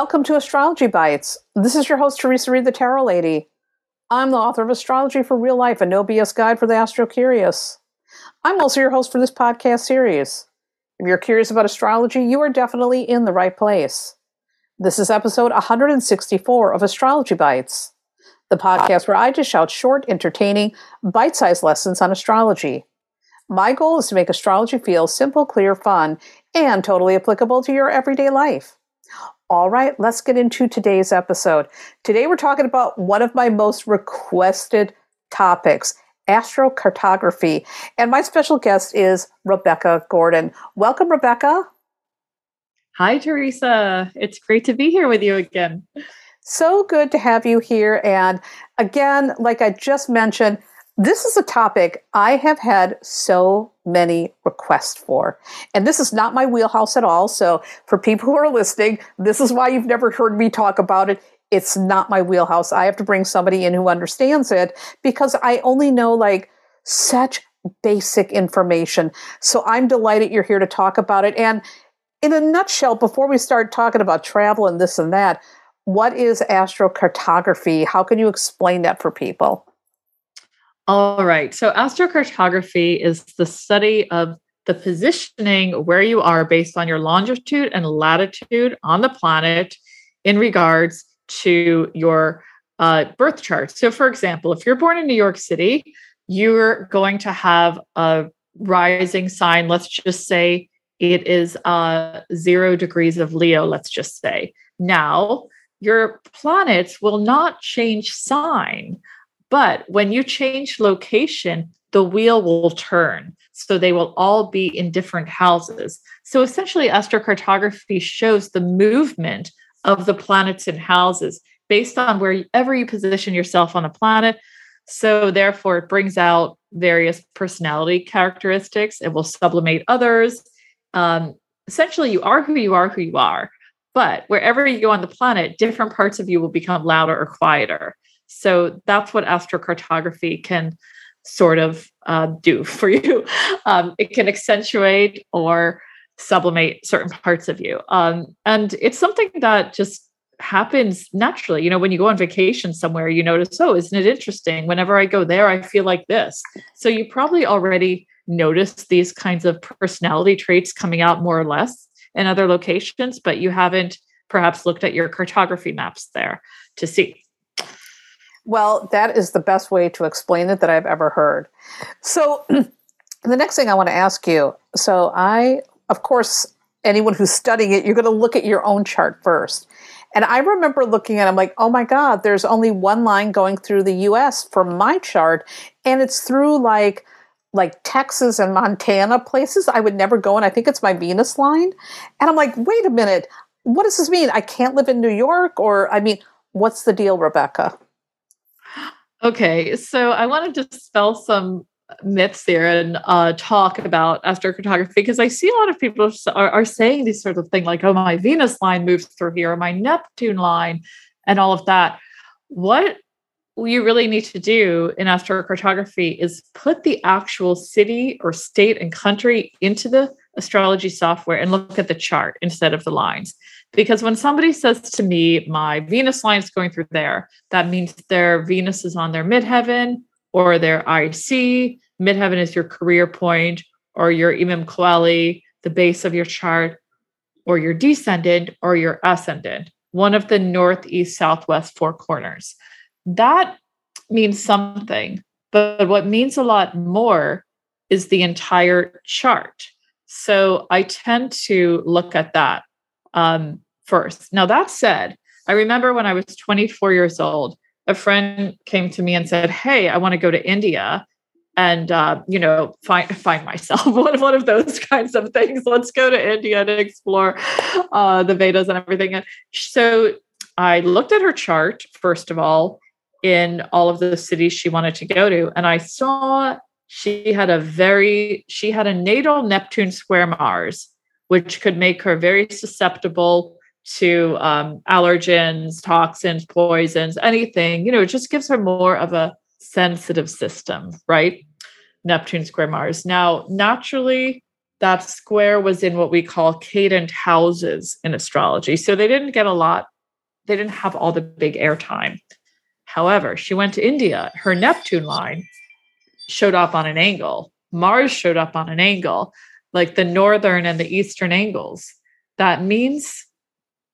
Welcome to Astrology Bites. This is your host, Teresa Reed, the Tarot Lady. I'm the author of Astrology for Real Life, a no BS guide for the astro curious. I'm also your host for this podcast series. If you're curious about astrology, you are definitely in the right place. This is episode 164 of Astrology Bites, the podcast where I dish out short, entertaining, bite sized lessons on astrology. My goal is to make astrology feel simple, clear, fun, and totally applicable to your everyday life. All right, let's get into today's episode. Today we're talking about one of my most requested topics astrocartography. And my special guest is Rebecca Gordon. Welcome, Rebecca. Hi, Teresa. It's great to be here with you again. So good to have you here. And again, like I just mentioned, this is a topic I have had so many requests for. And this is not my wheelhouse at all. So, for people who are listening, this is why you've never heard me talk about it. It's not my wheelhouse. I have to bring somebody in who understands it because I only know like such basic information. So, I'm delighted you're here to talk about it. And in a nutshell, before we start talking about travel and this and that, what is astrocartography? How can you explain that for people? All right. So, astrocartography is the study of the positioning where you are based on your longitude and latitude on the planet in regards to your uh, birth chart. So, for example, if you're born in New York City, you're going to have a rising sign. Let's just say it is uh, zero degrees of Leo, let's just say. Now, your planets will not change sign but when you change location, the wheel will turn. So they will all be in different houses. So essentially, astrocartography shows the movement of the planets and houses based on wherever you position yourself on a planet. So therefore, it brings out various personality characteristics. It will sublimate others. Um, essentially, you are who you are, who you are. But wherever you go on the planet, different parts of you will become louder or quieter. So that's what astrocartography can sort of uh, do for you. Um, it can accentuate or sublimate certain parts of you. Um, and it's something that just happens naturally. You know, when you go on vacation somewhere, you notice, oh, isn't it interesting? Whenever I go there, I feel like this. So you probably already noticed these kinds of personality traits coming out more or less in other locations, but you haven't perhaps looked at your cartography maps there to see. Well, that is the best way to explain it that I've ever heard. So, the next thing I want to ask you so, I, of course, anyone who's studying it, you're going to look at your own chart first. And I remember looking at it, I'm like, oh my God, there's only one line going through the US for my chart, and it's through like like Texas and Montana places I would never go, and I think it's my Venus line. And I'm like, wait a minute, what does this mean? I can't live in New York, or I mean, what's the deal, Rebecca? Okay, so I want to dispel some myths here and uh, talk about astrocartography because I see a lot of people are, are saying these sort of things like, oh, my Venus line moves through here, my Neptune line, and all of that. What you really need to do in astrocartography is put the actual city or state and country into the astrology software and look at the chart instead of the lines. Because when somebody says to me, my Venus line is going through there, that means their Venus is on their midheaven or their IC. Midheaven is your career point or your Imum Coeli, the base of your chart, or your descendant or your ascendant, one of the northeast, southwest four corners. That means something. But what means a lot more is the entire chart. So I tend to look at that um, first. Now, that said, I remember when I was 24 years old, a friend came to me and said, Hey, I want to go to India and uh, you know find find myself. One, one of those kinds of things. Let's go to india to explore uh, the vedas and everything. And so i looked at her chart first of all in all of the cities she wanted to go to and i saw she had a very she had a natal neptune square mars which could make her very susceptible to um, allergens, toxins, poisons, anything. You know, it just gives her more of a sensitive system, right? Neptune square Mars. Now, naturally, that square was in what we call cadent houses in astrology. So they didn't get a lot, they didn't have all the big airtime. However, she went to India. Her Neptune line showed up on an angle. Mars showed up on an angle, like the northern and the eastern angles. That means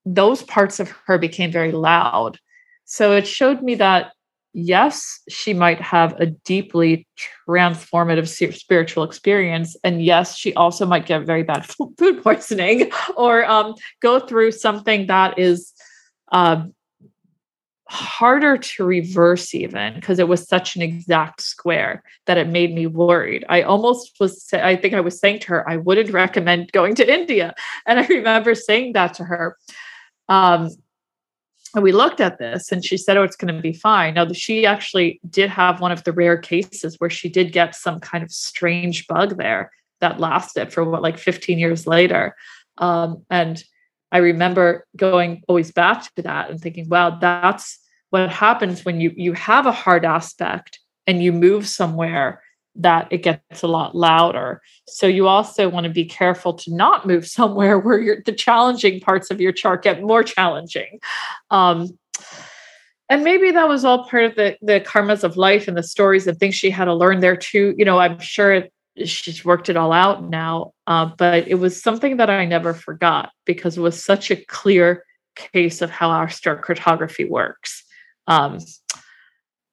those parts of her became very loud. So it showed me that yes, she might have a deeply transformative spiritual experience. And yes, she also might get very bad food poisoning or um, go through something that is uh, harder to reverse, even because it was such an exact square that it made me worried. I almost was, I think I was saying to her, I wouldn't recommend going to India. And I remember saying that to her. Um, and we looked at this and she said, Oh, it's going to be fine. Now, she actually did have one of the rare cases where she did get some kind of strange bug there that lasted for what, like 15 years later. Um, and I remember going always back to that and thinking, wow, that's what happens when you you have a hard aspect and you move somewhere that it gets a lot louder. So you also want to be careful to not move somewhere where the challenging parts of your chart get more challenging. Um, and maybe that was all part of the the karmas of life and the stories and things she had to learn there too. You know, I'm sure she's worked it all out now, uh, but it was something that I never forgot because it was such a clear case of how astrocartography works. Um,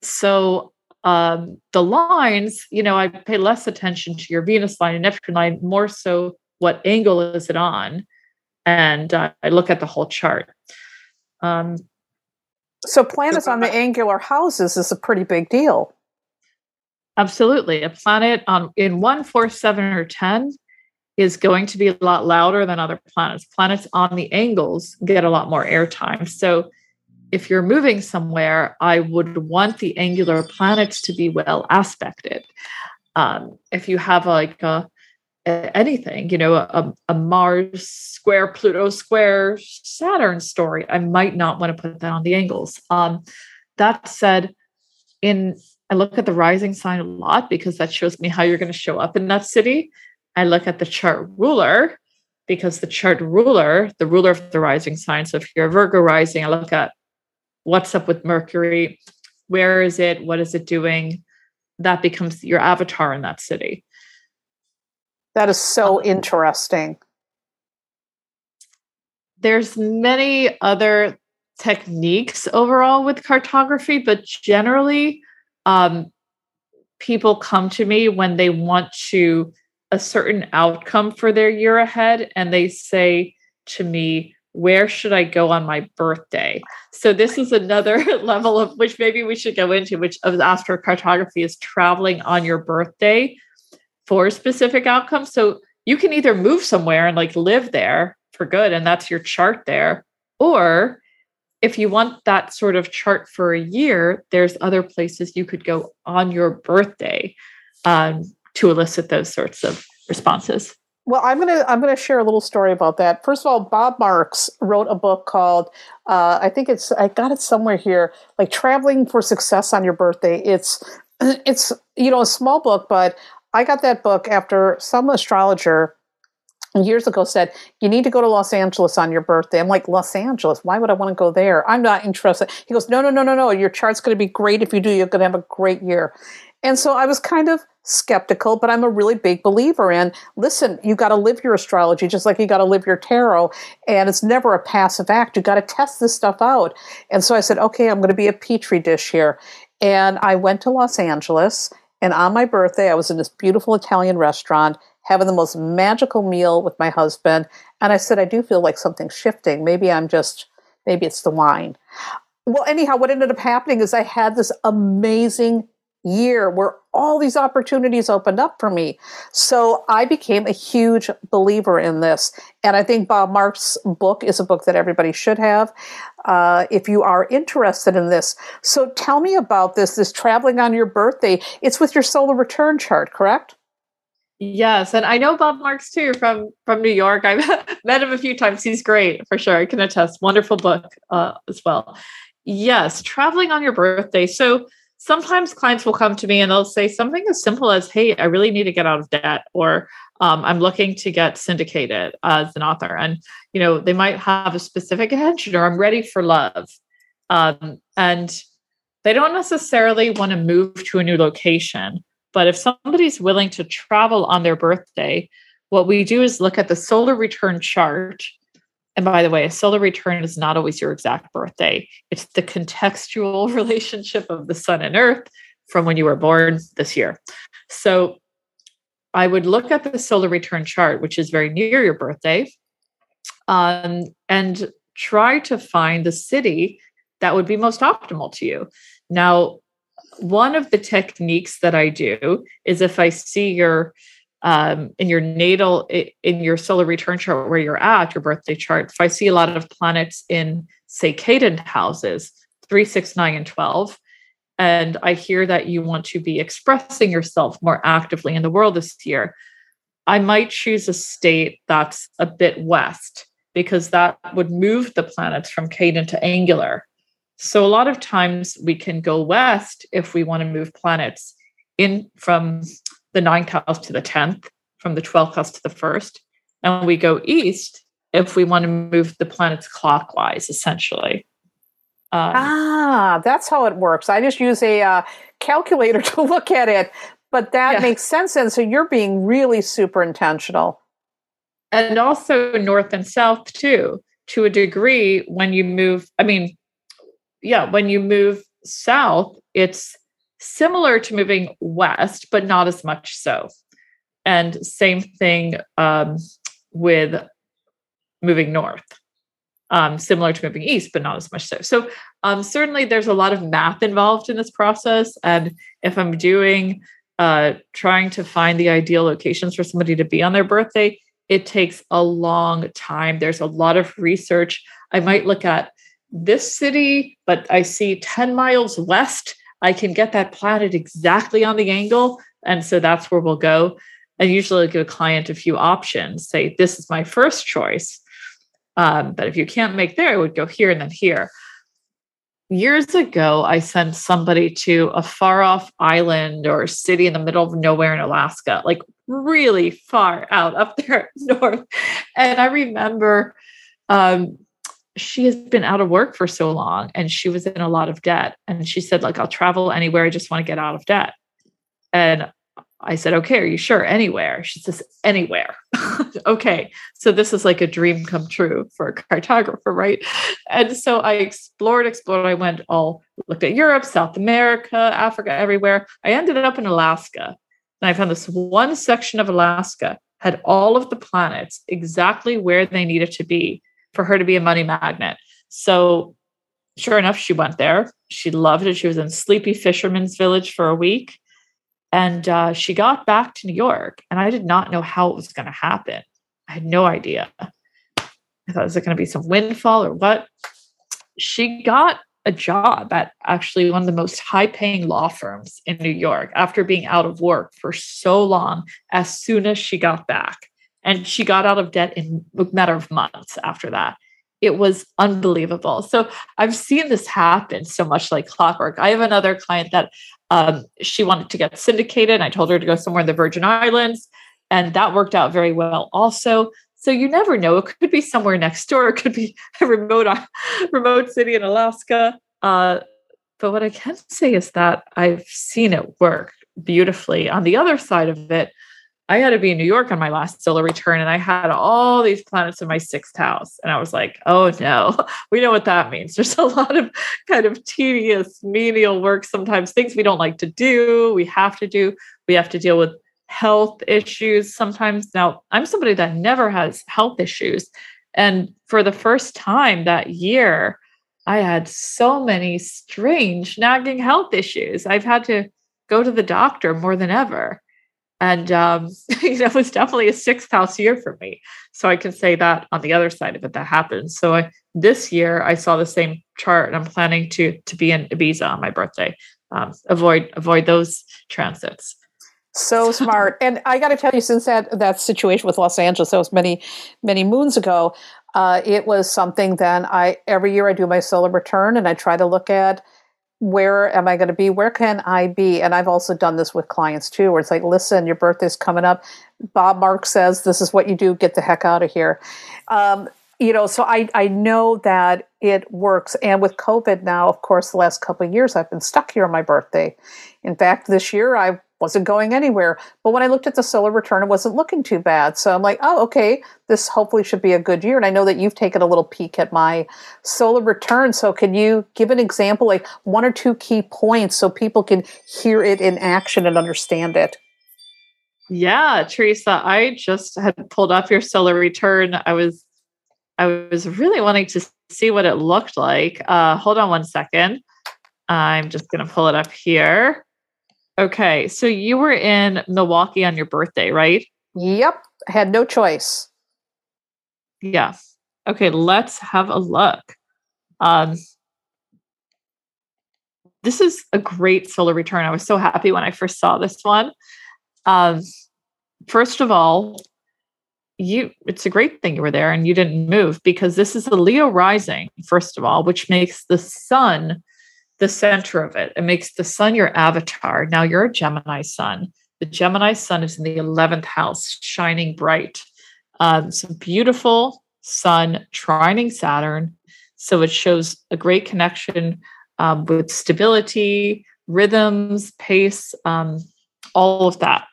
so um, the lines, you know, I pay less attention to your Venus line and Neptune line, more so what angle is it on, and uh, I look at the whole chart. Um, so planets on the angular houses is a pretty big deal. Absolutely, a planet on in one, four, seven, or ten is going to be a lot louder than other planets. Planets on the angles get a lot more airtime. So if you're moving somewhere, I would want the angular planets to be well aspected. Um, if you have like a, a, anything, you know, a, a, Mars square, Pluto square, Saturn story, I might not want to put that on the angles. Um, that said, in I look at the rising sign a lot because that shows me how you're going to show up in that city. I look at the chart ruler because the chart ruler, the ruler of the rising sign. So if you're a Virgo rising, I look at what's up with Mercury, where is it, what is it doing? That becomes your avatar in that city. That is so interesting. There's many other techniques overall with cartography, but generally, um, people come to me when they want to a certain outcome for their year ahead, and they say to me, where should I go on my birthday? So this is another level of which maybe we should go into, which of astrocartography is traveling on your birthday for specific outcomes. So you can either move somewhere and like live there for good, and that's your chart there, or if you want that sort of chart for a year, there's other places you could go on your birthday um, to elicit those sorts of responses. Well, I'm gonna I'm gonna share a little story about that. First of all, Bob Marks wrote a book called uh, I think it's I got it somewhere here, like Traveling for Success on Your Birthday. It's it's you know a small book, but I got that book after some astrologer years ago said you need to go to Los Angeles on your birthday. I'm like Los Angeles. Why would I want to go there? I'm not interested. He goes, no, no, no, no, no. Your chart's going to be great if you do. You're going to have a great year. And so I was kind of skeptical, but I'm a really big believer in listen, you got to live your astrology just like you got to live your tarot. And it's never a passive act. You got to test this stuff out. And so I said, okay, I'm going to be a petri dish here. And I went to Los Angeles. And on my birthday, I was in this beautiful Italian restaurant having the most magical meal with my husband. And I said, I do feel like something's shifting. Maybe I'm just, maybe it's the wine. Well, anyhow, what ended up happening is I had this amazing year where all these opportunities opened up for me. So I became a huge believer in this. And I think Bob Marks' book is a book that everybody should have uh, if you are interested in this. So tell me about this, this traveling on your birthday. It's with your solar return chart, correct? Yes, and I know Bob Marks too from from New York. I've met him a few times. He's great for sure. I can attest. Wonderful book uh, as well. Yes, traveling on your birthday. So sometimes clients will come to me and they'll say something as simple as, Hey, I really need to get out of debt, or um, I'm looking to get syndicated as an author. And, you know, they might have a specific intention or I'm ready for love. Um, and they don't necessarily want to move to a new location. But if somebody's willing to travel on their birthday, what we do is look at the solar return chart. And by the way, a solar return is not always your exact birthday, it's the contextual relationship of the sun and earth from when you were born this year. So I would look at the solar return chart, which is very near your birthday, um, and try to find the city that would be most optimal to you. Now, one of the techniques that I do is if I see your um, in your natal in your solar return chart where you're at your birthday chart if i see a lot of planets in say cadent houses 3 6 9 and 12 and I hear that you want to be expressing yourself more actively in the world this year, I might choose a state that's a bit west because that would move the planets from cadent to angular. So a lot of times we can go west if we want to move planets in from the ninth house to the 10th, from the 12th house to the first. And we go east if we want to move the planets clockwise, essentially. Um, ah, that's how it works. I just use a uh, calculator to look at it, but that yeah. makes sense. And so you're being really super intentional. And also north and south too, to a degree. When you move, I mean, yeah, when you move south, it's similar to moving west, but not as much so. And same thing um, with moving north um, similar to moving east, but not as much so. So um, certainly there's a lot of math involved in this process. And if I'm doing uh, trying to find the ideal locations for somebody to be on their birthday, it takes a long time. There's a lot of research. I might look at this city, but I see 10 miles west. I can get that planet exactly on the angle. And so that's where we'll go. I usually give a client a few options, say, this is my first choice um, but if you can't make there, I would go here and then here. Years ago, I sent somebody to a far off island or city in the middle of nowhere in Alaska, like really far out up there north. And I remember um, she has been out of work for so long and she was in a lot of debt. And she said, like, I'll travel anywhere. I just want to get out of debt. And I said, okay, are you sure? Anywhere. She says, anywhere. okay. So this is like a dream come true for a cartographer, right? And so I explored, explored. I went all looked at Europe, South America, Africa, everywhere. I ended up in Alaska. And I found this one section of Alaska had all of the planets exactly where they needed to be for her to be a money magnet. So sure enough, she went there. She loved it. She was in Sleepy Fisherman's Village for a week and uh, she got back to New York, and I did not know how it was going to happen. I had no idea. I thought, is it going to be some windfall or what? She got a job at actually one of the most high paying law firms in New York after being out of work for so long as soon as she got back. And she got out of debt in a matter of months after that. It was unbelievable. So I've seen this happen so much like clockwork. I have another client that um, she wanted to get syndicated. I told her to go somewhere in the Virgin Islands, and that worked out very well also. So you never know. It could be somewhere next door. It could be a remote, remote city in Alaska. Uh, but what I can say is that I've seen it work beautifully. On the other side of it, I had to be in New York on my last solar return, and I had all these planets in my sixth house. And I was like, oh no, we know what that means. There's a lot of kind of tedious, menial work sometimes, things we don't like to do, we have to do. We have to deal with health issues sometimes. Now, I'm somebody that never has health issues. And for the first time that year, I had so many strange, nagging health issues. I've had to go to the doctor more than ever. And um, you know, it was definitely a sixth house year for me. So I can say that on the other side of it, that happened. So I, this year I saw the same chart and I'm planning to to be in Ibiza on my birthday. Um, avoid avoid those transits. So smart. And I got to tell you, since that that situation with Los Angeles, that was many many moons ago, uh, it was something. Then I every year I do my solar return and I try to look at where am I going to be? Where can I be? And I've also done this with clients too, where it's like, listen, your birthday's coming up. Bob Mark says this is what you do. Get the heck out of here. Um, you know, so I, I know that it works. And with COVID now, of course, the last couple of years, I've been stuck here on my birthday. In fact, this year I wasn't going anywhere. But when I looked at the solar return, it wasn't looking too bad. So I'm like, oh, okay, this hopefully should be a good year. And I know that you've taken a little peek at my solar return. So can you give an example, like one or two key points so people can hear it in action and understand it? Yeah, Teresa, I just had pulled up your solar return. I was I was really wanting to see what it looked like. Uh, hold on one second. I'm just going to pull it up here. Okay, so you were in Milwaukee on your birthday, right? Yep, I had no choice. Yeah. Okay, let's have a look. Um, this is a great solar return. I was so happy when I first saw this one. Um, first of all, you it's a great thing you were there and you didn't move because this is a Leo rising, first of all, which makes the sun the center of it. It makes the sun your avatar. Now you're a Gemini sun. The Gemini sun is in the 11th house, shining bright. Um, it's a beautiful sun trining Saturn. So it shows a great connection um, with stability, rhythms, pace, um, all of that.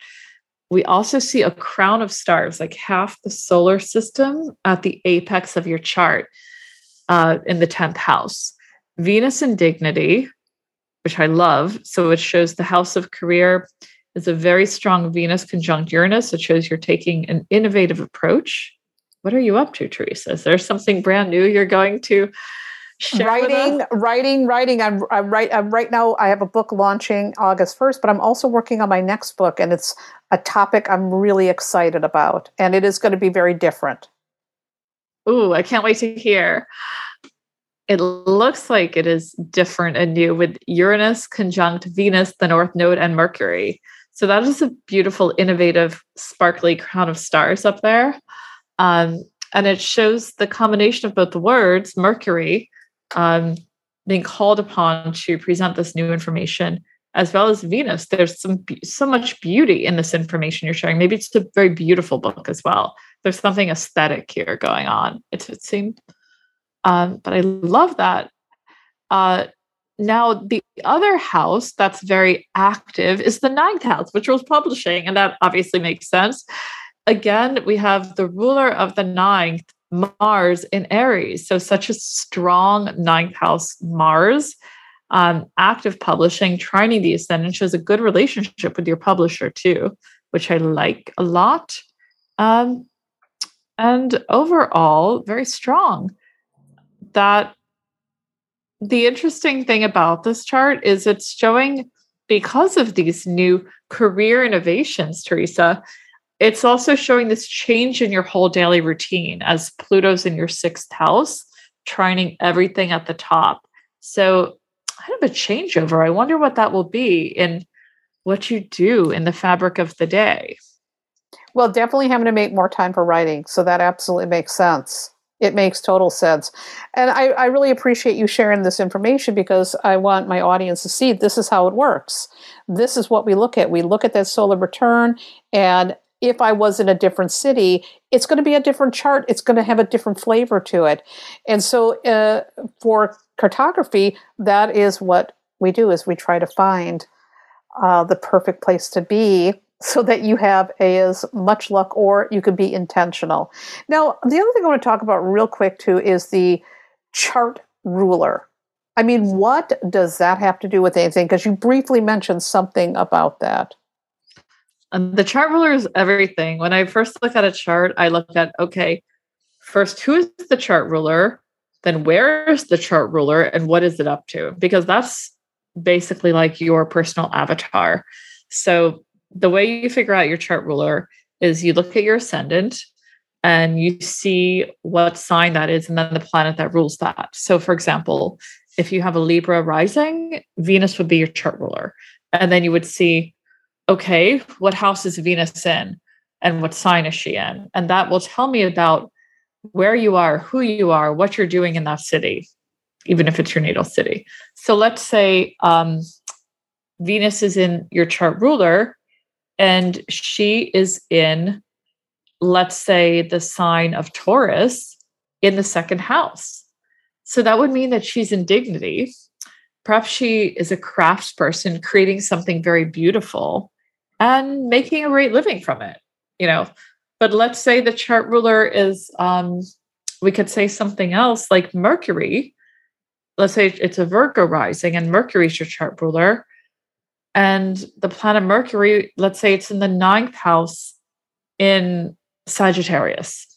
We also see a crown of stars, like half the solar system at the apex of your chart uh, in the 10th house. Venus and dignity, which I love. So it shows the house of career is a very strong Venus conjunct Uranus. It shows you're taking an innovative approach. What are you up to, Teresa? Is there something brand new you're going to share? Writing, writing, writing. I'm, I'm right. I'm right now. I have a book launching August 1st, but I'm also working on my next book, and it's a topic I'm really excited about, and it is going to be very different. Ooh, I can't wait to hear it looks like it is different and new with Uranus conjunct Venus, the North Node, and Mercury. So that is a beautiful, innovative, sparkly crown of stars up there. Um, and it shows the combination of both the words, Mercury, um, being called upon to present this new information, as well as Venus. There's some so much beauty in this information you're sharing. Maybe it's a very beautiful book as well. There's something aesthetic here going on. It, it seemed um, but I love that. Uh, now, the other house that's very active is the ninth house, which was publishing, and that obviously makes sense. Again, we have the ruler of the ninth, Mars in Aries. So, such a strong ninth house Mars, um, active publishing, trining the ascendant shows a good relationship with your publisher too, which I like a lot. Um, and overall, very strong that the interesting thing about this chart is it's showing because of these new career innovations, Teresa, it's also showing this change in your whole daily routine as Pluto's in your sixth house, trining everything at the top. So, kind of a changeover. I wonder what that will be in what you do in the fabric of the day. Well, definitely having to make more time for writing. So, that absolutely makes sense. It makes total sense. And I, I, really appreciate you sharing this information because I want my audience to see this is how it works. This is what we look at. We look at that solar return, and if I was in a different city, it's going to be a different chart. It's going to have a different flavor to it. And so uh, for cartography, that is what we do is we try to find uh, the perfect place to be so that you have as much luck or you could be intentional. Now, the other thing I want to talk about real quick too is the chart ruler. I mean, what does that have to do with anything? Because you briefly mentioned something about that. Um, the chart ruler is everything. When I first look at a chart, I look at okay, first, who is the chart ruler? Then, where is the chart ruler and what is it up to? Because that's basically like your personal avatar. So, the way you figure out your chart ruler is you look at your ascendant and you see what sign that is and then the planet that rules that. So, for example, if you have a Libra rising, Venus would be your chart ruler. And then you would see, okay, what house is Venus in and what sign is she in? And that will tell me about where you are, who you are, what you're doing in that city. even if it's your natal city. So let's say um, Venus is in your chart ruler and she is in, let's say, the sign of Taurus in the second house. So that would mean that she's in dignity. Perhaps she is a craftsperson creating something very beautiful and making a great living from it, you know. But let's say the chart ruler is, um, we could say something else like Mercury. Let's say it's a Virgo rising and Mercury's your chart ruler and the planet Mercury, let's say it's in the ninth house in Sagittarius,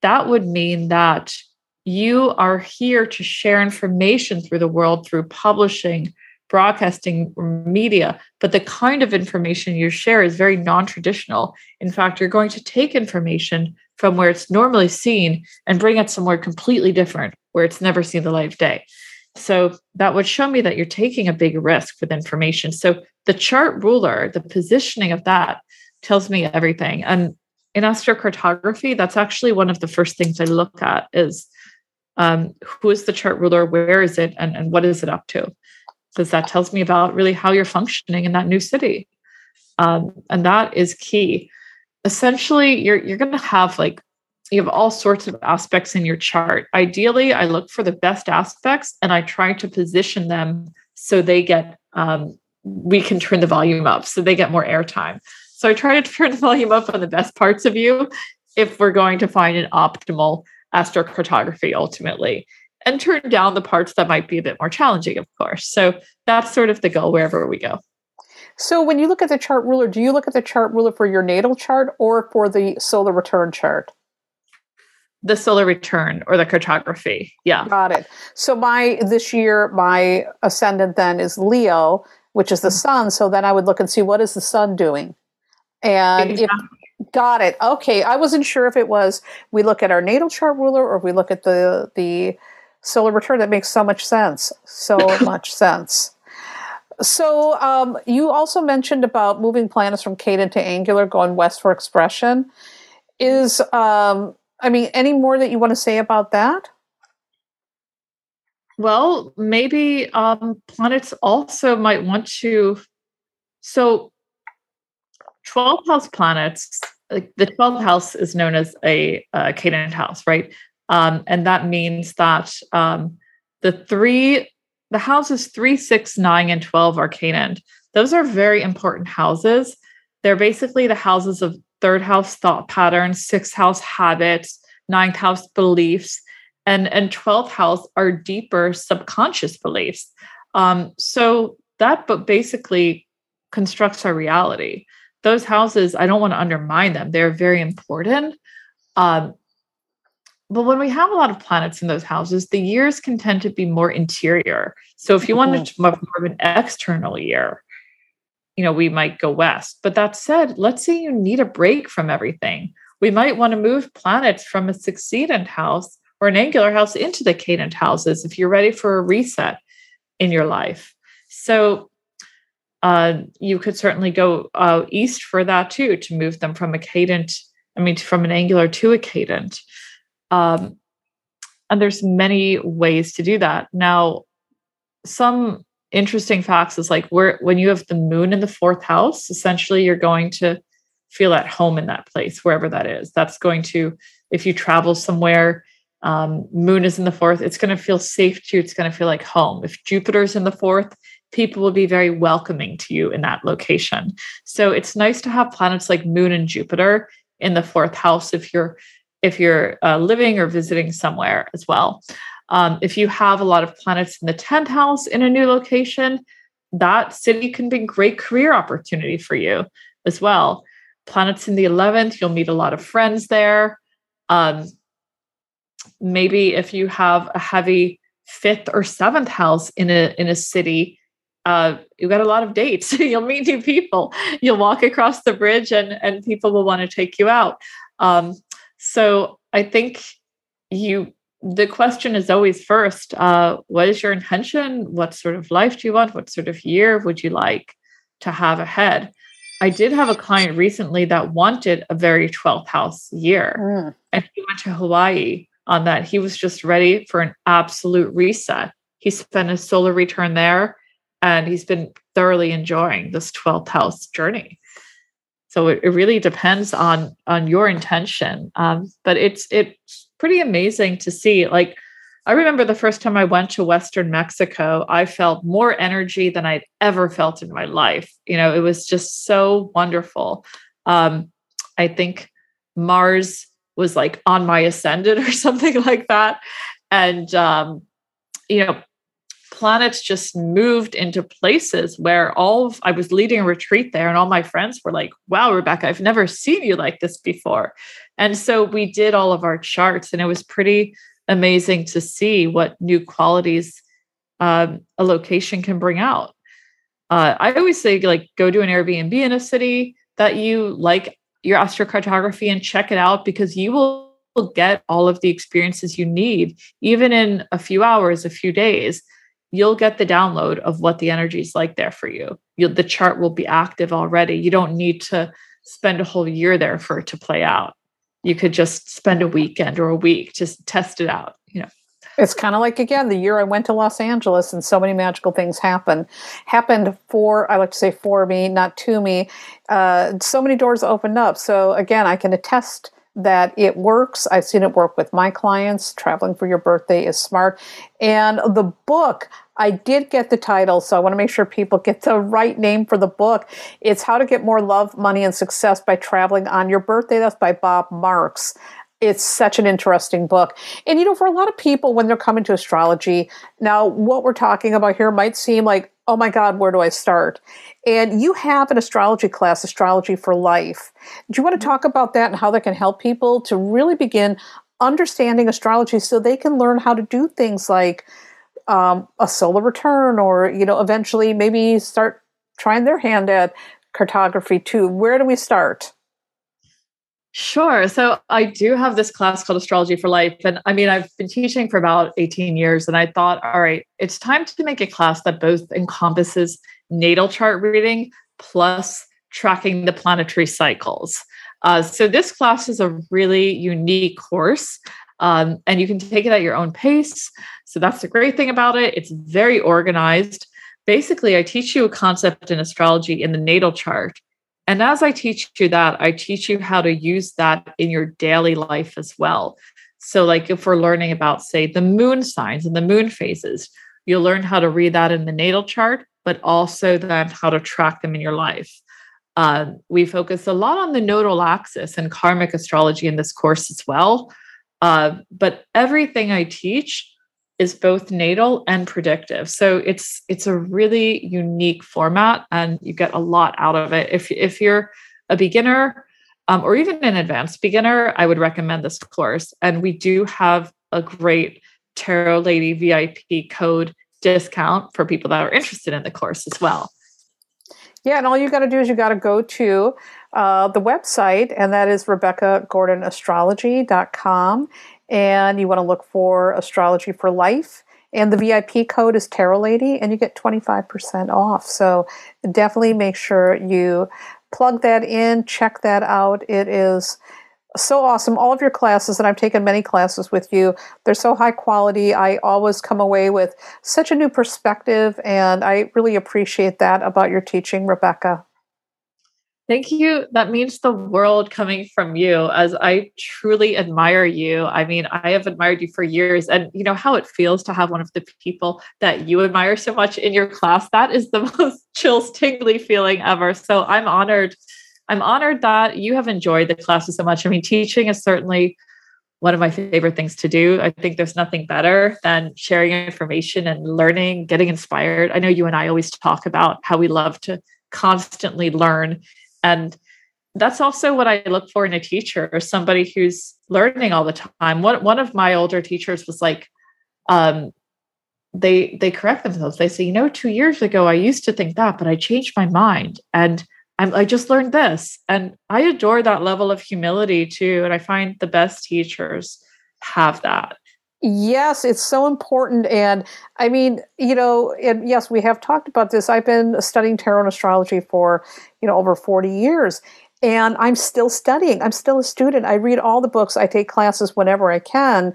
that would mean that you are here to share information through the world through publishing, broadcasting, media. But the kind of information you share is very non traditional. In fact, you're going to take information from where it's normally seen and bring it somewhere completely different where it's never seen the light of day. So that would show me that you're taking a big risk with information. So the chart ruler, the positioning of that tells me everything. And in astrocartography, that's actually one of the first things I look at is um, who is the chart ruler, where is it, and, and what is it up to? Because that tells me about really how you're functioning in that new city. Um, and that is key. Essentially, you're you're going to have like you have all sorts of aspects in your chart. Ideally, I look for the best aspects and I try to position them so they get, um, we can turn the volume up so they get more airtime. So I try to turn the volume up on the best parts of you if we're going to find an optimal astrocartography ultimately, and turn down the parts that might be a bit more challenging, of course. So that's sort of the goal wherever we go. So when you look at the chart ruler, do you look at the chart ruler for your natal chart or for the solar return chart? The solar return or the cartography. Yeah. Got it. So my this year my ascendant then is Leo, which is the mm-hmm. sun. So then I would look and see what is the sun doing. And exactly. if, got it. Okay. I wasn't sure if it was we look at our natal chart ruler or we look at the the solar return. That makes so much sense. So much sense. So um, you also mentioned about moving planets from cadent to angular, going west for expression. Is um, I mean, any more that you want to say about that? Well, maybe um, planets also might want to. So, 12 house planets, like the 12th house is known as a, a cadent house, right? Um, and that means that um, the three, the houses three, six, nine, and 12 are cadent. Those are very important houses. They're basically the houses of third house thought patterns, sixth house habits, ninth house beliefs, and, and 12th house are deeper subconscious beliefs. Um, so that but basically constructs our reality. Those houses, I don't want to undermine them. They're very important. Um, but when we have a lot of planets in those houses, the years can tend to be more interior. So if you mm-hmm. wanted to have more of an external year, you know, we might go west. But that said, let's say you need a break from everything. We might want to move planets from a succedent house or an angular house into the cadent houses if you're ready for a reset in your life. So uh, you could certainly go uh, east for that too, to move them from a cadent, I mean, from an angular to a cadent. Um, and there's many ways to do that. Now, some interesting facts is like where when you have the moon in the fourth house essentially you're going to feel at home in that place wherever that is. That's going to if you travel somewhere um, moon is in the fourth it's going to feel safe to you it's going to feel like home. If jupiter's in the fourth people will be very welcoming to you in that location. So it's nice to have planets like moon and jupiter in the fourth house if you're if you're uh, living or visiting somewhere as well um, if you have a lot of planets in the 10th house in a new location, that city can be a great career opportunity for you as well. Planets in the 11th, you'll meet a lot of friends there. Um, maybe if you have a heavy fifth or seventh house in a in a city, uh, you got a lot of dates. you'll meet new people. You'll walk across the bridge, and and people will want to take you out. Um, so I think you the question is always first uh, what is your intention what sort of life do you want what sort of year would you like to have ahead i did have a client recently that wanted a very 12th house year mm. and he went to hawaii on that. He was just ready for an absolute reset. He spent his solar return there and he's been thoroughly enjoying this 12th house journey. So it, it really depends on on your intention. Um, but it's it's pretty amazing to see. Like I remember the first time I went to Western Mexico, I felt more energy than I'd ever felt in my life. You know, it was just so wonderful. Um, I think Mars was like on my ascendant or something like that. And, um, you know, planets just moved into places where all of, I was leading a retreat there, and all my friends were like, Wow, Rebecca, I've never seen you like this before. And so we did all of our charts, and it was pretty amazing to see what new qualities um, a location can bring out. Uh, I always say, like, go to an Airbnb in a city that you like your astrocartography and check it out because you will get all of the experiences you need, even in a few hours, a few days. You'll get the download of what the energy is like there for you. You'll, the chart will be active already. You don't need to spend a whole year there for it to play out. You could just spend a weekend or a week just test it out. You know, it's kind of like again the year I went to Los Angeles and so many magical things happened. Happened for I like to say for me, not to me. Uh, so many doors opened up. So again, I can attest that it works. I've seen it work with my clients. Traveling for your birthday is smart. And the book, I did get the title, so I want to make sure people get the right name for the book. It's How to Get More Love, Money, and Success by Traveling on Your Birthday. That's by Bob Marks it's such an interesting book. And you know, for a lot of people, when they're coming to astrology, now what we're talking about here might seem like, oh my God, where do I start? And you have an astrology class, Astrology for Life. Do you want to talk about that and how that can help people to really begin understanding astrology so they can learn how to do things like um, a solar return or, you know, eventually maybe start trying their hand at cartography too? Where do we start? Sure. So I do have this class called Astrology for Life. And I mean, I've been teaching for about 18 years. And I thought, all right, it's time to make a class that both encompasses natal chart reading plus tracking the planetary cycles. Uh, so this class is a really unique course. Um, and you can take it at your own pace. So that's the great thing about it. It's very organized. Basically, I teach you a concept in astrology in the natal chart and as I teach you that, I teach you how to use that in your daily life as well. So, like if we're learning about, say, the moon signs and the moon phases, you'll learn how to read that in the natal chart, but also then how to track them in your life. Uh, we focus a lot on the nodal axis and karmic astrology in this course as well. Uh, but everything I teach is both natal and predictive. So it's it's a really unique format, and you get a lot out of it. If if you're a beginner um, or even an advanced beginner, I would recommend this course. And we do have a great Tarot Lady VIP code discount for people that are interested in the course as well. Yeah, and all you got to do is you got to go to uh, the website, and that is RebeccaGordonAstrology.com and you want to look for Astrology for Life. And the VIP code is Tarot Lady, and you get 25% off. So definitely make sure you plug that in, check that out. It is so awesome. All of your classes, and I've taken many classes with you, they're so high quality. I always come away with such a new perspective, and I really appreciate that about your teaching, Rebecca. Thank you. That means the world coming from you as I truly admire you. I mean, I have admired you for years and you know how it feels to have one of the people that you admire so much in your class. That is the most chills tingly feeling ever. So I'm honored. I'm honored that you have enjoyed the classes so much. I mean, teaching is certainly one of my favorite things to do. I think there's nothing better than sharing information and learning, getting inspired. I know you and I always talk about how we love to constantly learn and that's also what I look for in a teacher or somebody who's learning all the time. One, one of my older teachers was like, um, they they correct themselves. They say, you know, two years ago I used to think that, but I changed my mind and I'm, I just learned this. And I adore that level of humility too. And I find the best teachers have that. Yes, it's so important. And I mean, you know, and yes, we have talked about this. I've been studying tarot and astrology for, you know, over 40 years. And I'm still studying. I'm still a student. I read all the books. I take classes whenever I can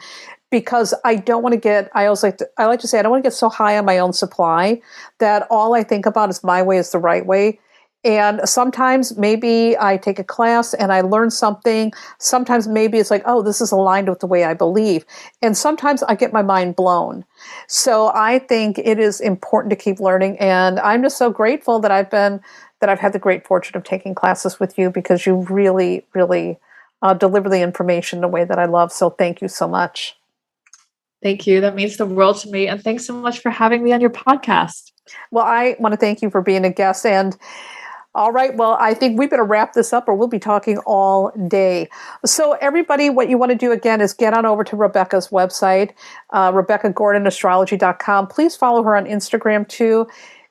because I don't want to get I always like to, I like to say I don't want to get so high on my own supply that all I think about is my way is the right way. And sometimes maybe I take a class and I learn something. Sometimes maybe it's like, oh, this is aligned with the way I believe. And sometimes I get my mind blown. So I think it is important to keep learning. And I'm just so grateful that I've been, that I've had the great fortune of taking classes with you because you really, really uh, deliver the information in a way that I love. So thank you so much. Thank you. That means the world to me. And thanks so much for having me on your podcast. Well, I want to thank you for being a guest. And all right. Well, I think we better wrap this up or we'll be talking all day. So, everybody, what you want to do again is get on over to Rebecca's website, uh, RebeccaGordonAstrology.com. Please follow her on Instagram too.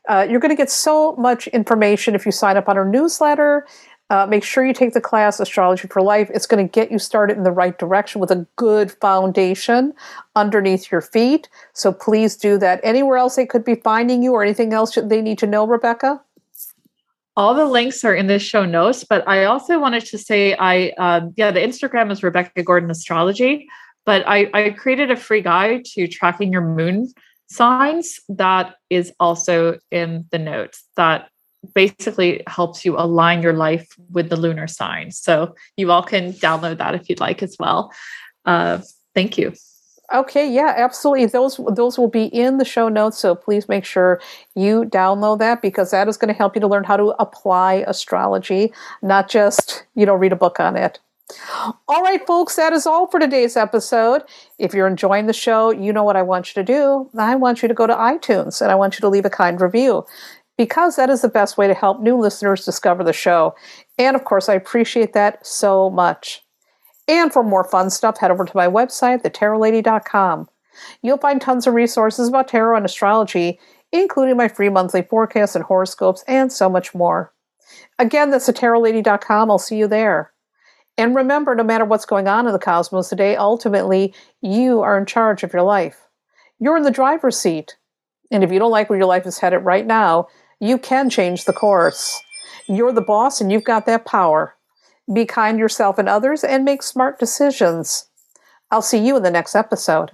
Uh, you're going to get so much information if you sign up on her newsletter. Uh, make sure you take the class Astrology for Life. It's going to get you started in the right direction with a good foundation underneath your feet. So please do that. Anywhere else they could be finding you or anything else they need to know, Rebecca? All the links are in the show notes but i also wanted to say i um, yeah the instagram is rebecca gordon astrology but I, I created a free guide to tracking your moon signs that is also in the notes that basically helps you align your life with the lunar signs. So you all can download that if you'd like as well. Uh, thank you Okay, yeah, absolutely. Those those will be in the show notes, so please make sure you download that because that is going to help you to learn how to apply astrology, not just, you know, read a book on it. All right, folks, that is all for today's episode. If you're enjoying the show, you know what I want you to do. I want you to go to iTunes and I want you to leave a kind review because that is the best way to help new listeners discover the show. And of course, I appreciate that so much. And for more fun stuff, head over to my website, thetarotlady.com. You'll find tons of resources about tarot and astrology, including my free monthly forecasts and horoscopes, and so much more. Again, that's thetarotlady.com. I'll see you there. And remember, no matter what's going on in the cosmos today, ultimately, you are in charge of your life. You're in the driver's seat. And if you don't like where your life is headed right now, you can change the course. You're the boss and you've got that power. Be kind yourself and others and make smart decisions. I'll see you in the next episode.